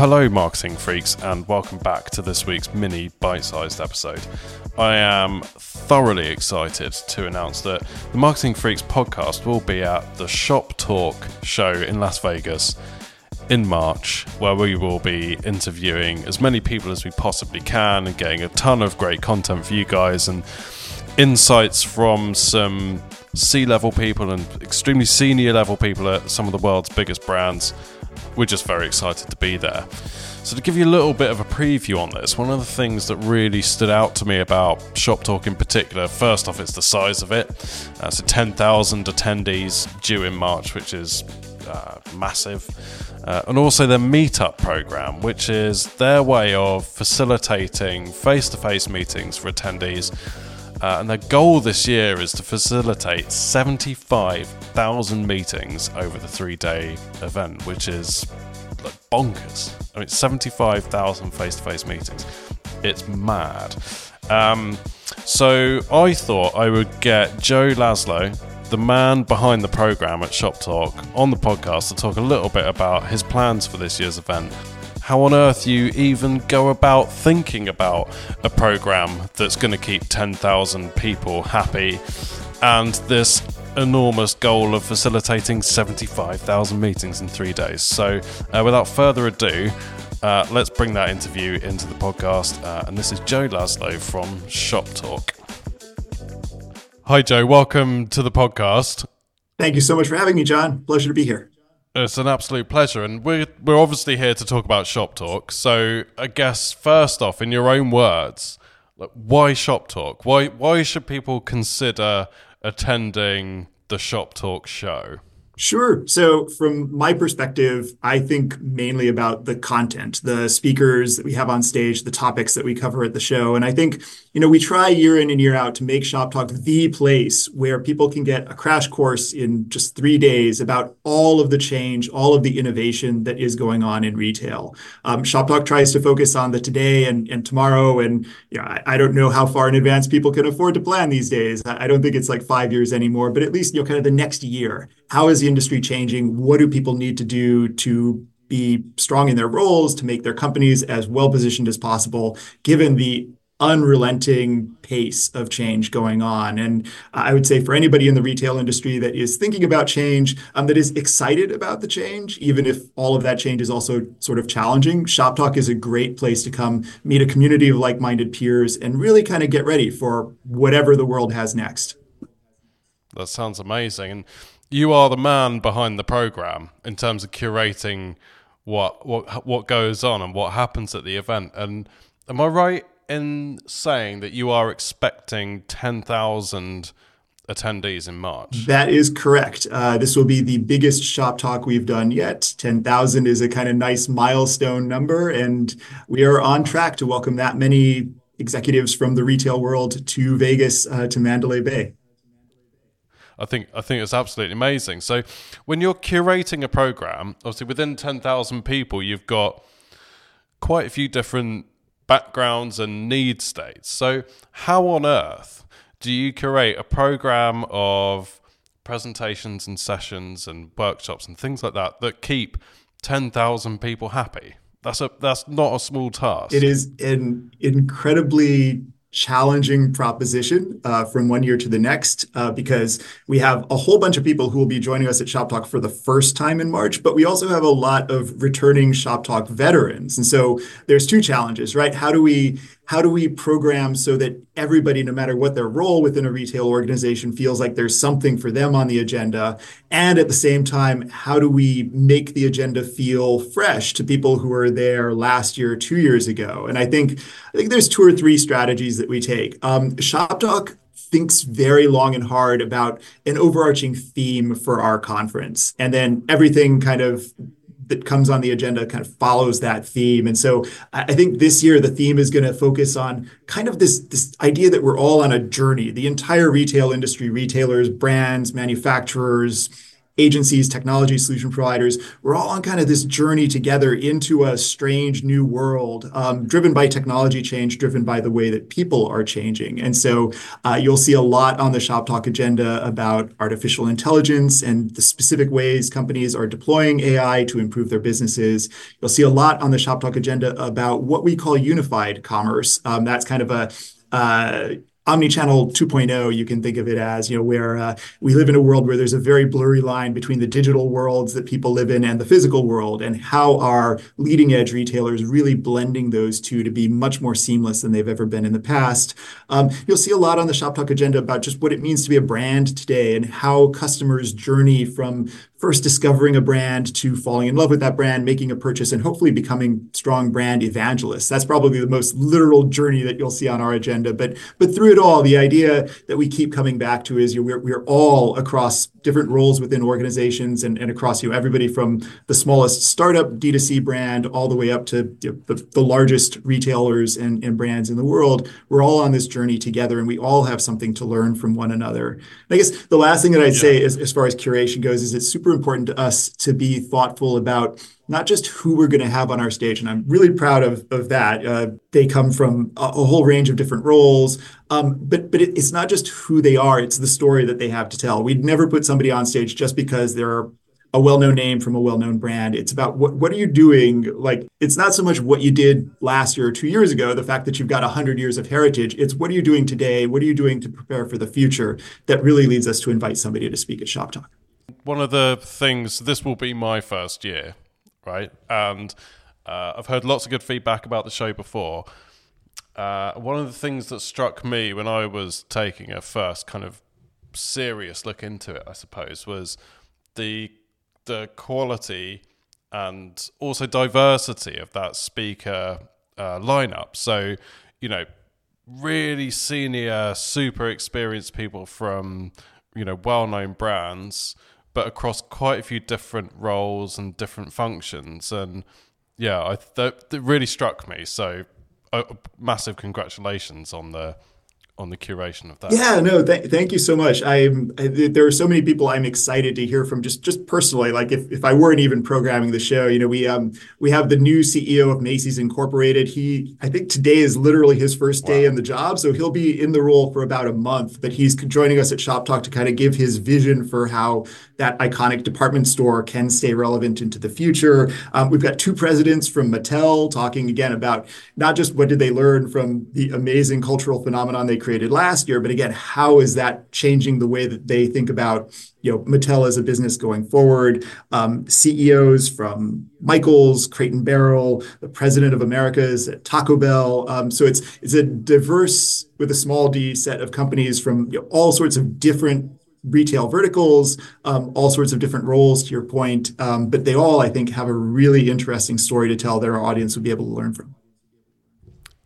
hello, marketing freaks, and welcome back to this week's mini bite sized episode. I am thoroughly excited to announce that the Marketing Freaks podcast will be at the Shop Talk show in Las Vegas in March, where we will be interviewing as many people as we possibly can and getting a ton of great content for you guys and insights from some C level people and extremely senior level people at some of the world's biggest brands we're just very excited to be there. So, to give you a little bit of a preview on this, one of the things that really stood out to me about Shop Talk in particular, first off, it's the size of it. Uh, so, 10,000 attendees due in March, which is uh, massive. Uh, and also their meetup program, which is their way of facilitating face to face meetings for attendees. Uh, and their goal this year is to facilitate 75,000 meetings over the three day event, which is like bonkers. I mean, 75,000 face to face meetings. It's mad. Um, so I thought I would get Joe Laszlo, the man behind the program at Shop Talk, on the podcast to talk a little bit about his plans for this year's event how on earth you even go about thinking about a program that's going to keep 10,000 people happy and this enormous goal of facilitating 75,000 meetings in three days. So, uh, without further ado, uh, let's bring that interview into the podcast. Uh, and this is Joe Laszlo from Shop Talk. Hi, Joe. Welcome to the podcast. Thank you so much for having me, John. Pleasure to be here. It's an absolute pleasure, and we're we're obviously here to talk about shop talk. So, I guess first off, in your own words, like, why shop talk? Why why should people consider attending the shop talk show? Sure. So, from my perspective, I think mainly about the content, the speakers that we have on stage, the topics that we cover at the show. And I think, you know, we try year in and year out to make Shop Talk the place where people can get a crash course in just three days about all of the change, all of the innovation that is going on in retail. Um, Shop Talk tries to focus on the today and, and tomorrow. And, you know, I, I, don't know how far in advance people can afford to plan these days. I, I don't think it's like five years anymore, but at least, you know, kind of the next year. How is the industry changing? What do people need to do to be strong in their roles, to make their companies as well positioned as possible, given the unrelenting pace of change going on. And I would say for anybody in the retail industry that is thinking about change, um, that is excited about the change, even if all of that change is also sort of challenging, Shop Talk is a great place to come meet a community of like minded peers and really kind of get ready for whatever the world has next. That sounds amazing. And you are the man behind the program in terms of curating what what what goes on and what happens at the event. And am I right in saying that you are expecting ten thousand attendees in March? That is correct. Uh, this will be the biggest shop talk we've done yet. Ten thousand is a kind of nice milestone number, and we are on track to welcome that many executives from the retail world to Vegas uh, to Mandalay Bay. I think I think it's absolutely amazing. So when you're curating a program, obviously within ten thousand people, you've got quite a few different backgrounds and need states. So how on earth do you curate a program of presentations and sessions and workshops and things like that that keep ten thousand people happy? That's a that's not a small task. It is an incredibly challenging proposition uh, from one year to the next uh, because we have a whole bunch of people who will be joining us at Shop Talk for the first time in March, but we also have a lot of returning Shop Talk veterans. And so there's two challenges, right? How do we how do we program so that everybody, no matter what their role within a retail organization, feels like there's something for them on the agenda? And at the same time, how do we make the agenda feel fresh to people who were there last year, two years ago? And I think I think there's two or three strategies that we take. Um, Shop Talk thinks very long and hard about an overarching theme for our conference. And then everything kind of that comes on the agenda kind of follows that theme. And so I think this year the theme is going to focus on kind of this, this idea that we're all on a journey. The entire retail industry, retailers, brands, manufacturers, agencies, technology solution providers. We're all on kind of this journey together into a strange new world, um, driven by technology change, driven by the way that people are changing. And so uh, you'll see a lot on the Shop Talk agenda about artificial intelligence and the specific ways companies are deploying AI to improve their businesses. You'll see a lot on the Shop Talk agenda about what we call unified commerce. Um, that's kind of a uh, omnichannel 2.0 you can think of it as you know where uh, we live in a world where there's a very blurry line between the digital worlds that people live in and the physical world and how are leading edge retailers really blending those two to be much more seamless than they've ever been in the past um, you'll see a lot on the shop talk agenda about just what it means to be a brand today and how customers journey from first discovering a brand to falling in love with that brand, making a purchase, and hopefully becoming strong brand evangelists. That's probably the most literal journey that you'll see on our agenda. But but through it all, the idea that we keep coming back to is you know, we're we're all across different roles within organizations and, and across you know, everybody from the smallest startup D2C brand all the way up to you know, the, the largest retailers and, and brands in the world. We're all on this journey together and we all have something to learn from one another. And I guess the last thing that I'd yeah. say is, as far as curation goes is it's super important to us to be thoughtful about not just who we're going to have on our stage. And I'm really proud of, of that. Uh, they come from a, a, whole range of different roles. Um, but but it, it's not just who they are, it's the story that they have to tell. We'd never put somebody on stage just because they're a well-known name from a well-known brand. It's about what what are you doing? Like it's not so much what you did last year or two years ago, the fact that you've got hundred years of heritage. It's what are you doing today? What are you doing to prepare for the future? That really leads us to invite somebody to speak at Shop Talk. One of the things this will be my first year right? And uh, I've heard lots of good feedback about the show before. Uh, one of the things that struck me when I was taking a first kind of serious look into it, I suppose, was the the quality and also diversity of that speaker uh, lineup. So, you know, really senior, super experienced people from you know well-known brands but across quite a few different roles and different functions. And yeah, I that, that really struck me. So, uh, massive congratulations on the on the curation of that. Yeah, no, th- thank you so much. I'm I, there are so many people I'm excited to hear from just just personally. Like if, if I weren't even programming the show, you know, we um we have the new CEO of Macy's Incorporated. He I think today is literally his first day wow. in the job, so he'll be in the role for about a month. But he's joining us at Shop Talk to kind of give his vision for how that iconic department store can stay relevant into the future. Um, we've got two presidents from Mattel talking again about not just what did they learn from the amazing cultural phenomenon they created last year. But again, how is that changing the way that they think about you know Mattel as a business going forward? Um, CEOs from Michaels, Crate and Barrel, the president of Americas at Taco Bell. Um, so it's it's a diverse with a small d set of companies from all sorts of different retail verticals, um, all sorts of different roles to your point. Um, but they all, I think, have a really interesting story to tell that our audience would be able to learn from.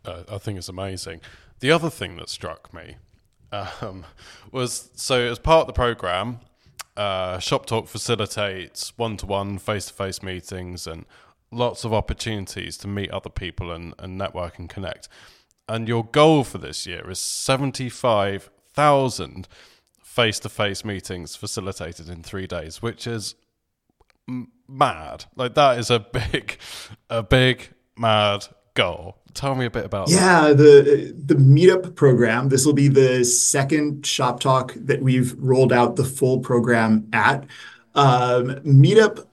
Uh, I think it's amazing. The other thing that struck me um, was so as part of the program, uh, Shop Talk facilitates one to one, face to face meetings and lots of opportunities to meet other people and, and network and connect. And your goal for this year is 75,000 face to face meetings facilitated in three days, which is m- mad. Like, that is a big, a big, mad goal. Tell me a bit about yeah, that. the the meetup program. This will be the second shop talk that we've rolled out the full program at. Um, meetup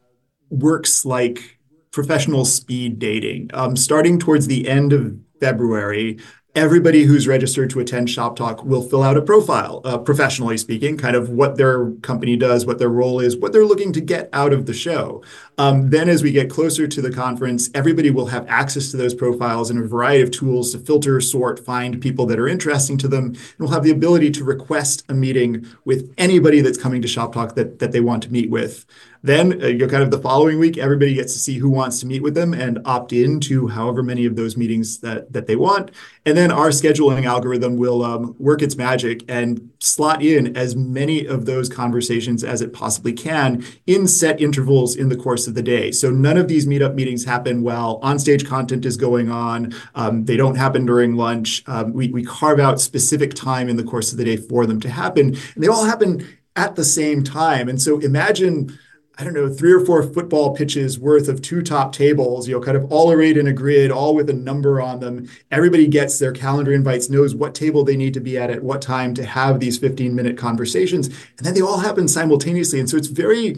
works like professional speed dating. Um, starting towards the end of February, everybody who's registered to attend Shop Talk will fill out a profile, uh, professionally speaking, kind of what their company does, what their role is, what they're looking to get out of the show. Um, then, as we get closer to the conference, everybody will have access to those profiles and a variety of tools to filter, sort, find people that are interesting to them, and will have the ability to request a meeting with anybody that's coming to Shop Talk that, that they want to meet with. Then, uh, you know, kind of the following week, everybody gets to see who wants to meet with them and opt in to however many of those meetings that, that they want. And then our scheduling algorithm will um, work its magic and slot in as many of those conversations as it possibly can in set intervals in the course of the day. So none of these meetup meetings happen while onstage content is going on. Um, they don't happen during lunch. Um, we, we carve out specific time in the course of the day for them to happen. And they all happen at the same time. And so imagine I don't know, three or four football pitches worth of two top tables, you know, kind of all arrayed in a grid, all with a number on them. Everybody gets their calendar invites, knows what table they need to be at at what time to have these 15 minute conversations. And then they all happen simultaneously. And so it's very,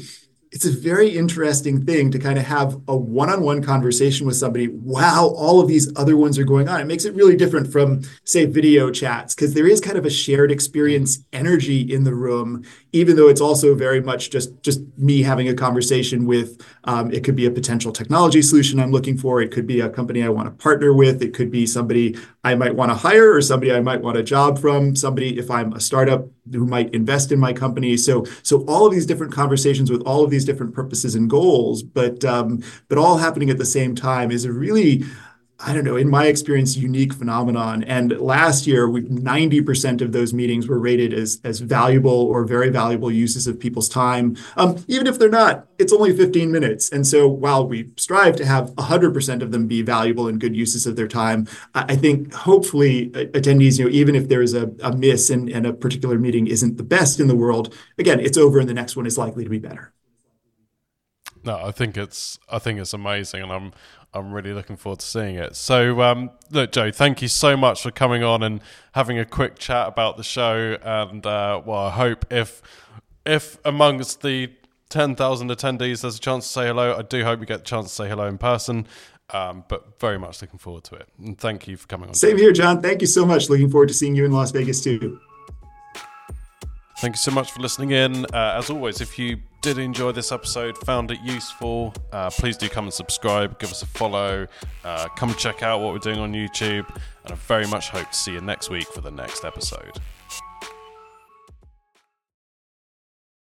it's a very interesting thing to kind of have a one-on-one conversation with somebody while all of these other ones are going on. It makes it really different from, say, video chats, because there is kind of a shared experience energy in the room, even though it's also very much just just me having a conversation with. Um, it could be a potential technology solution I'm looking for. It could be a company I want to partner with. It could be somebody I might want to hire or somebody I might want a job from. Somebody if I'm a startup who might invest in my company. So so all of these different conversations with all of these different purposes and goals, but um, but all happening at the same time is a really I don't know, in my experience, unique phenomenon. And last year, we, 90% of those meetings were rated as, as valuable or very valuable uses of people's time. Um, even if they're not, it's only 15 minutes. And so while we strive to have 100% of them be valuable and good uses of their time, I, I think hopefully attendees, you know, even if there's a, a miss and, and a particular meeting isn't the best in the world, again, it's over and the next one is likely to be better. No, I think it's I think it's amazing, and I'm I'm really looking forward to seeing it. So, um, look, Joe, thank you so much for coming on and having a quick chat about the show. And uh, well, I hope if if amongst the ten thousand attendees, there's a chance to say hello. I do hope you get the chance to say hello in person. Um, but very much looking forward to it. And thank you for coming on. Same here, John. Thank you so much. Looking forward to seeing you in Las Vegas too. Thank you so much for listening in. Uh, as always, if you did enjoy this episode, found it useful, uh, please do come and subscribe, give us a follow, uh, come check out what we're doing on YouTube, and I very much hope to see you next week for the next episode.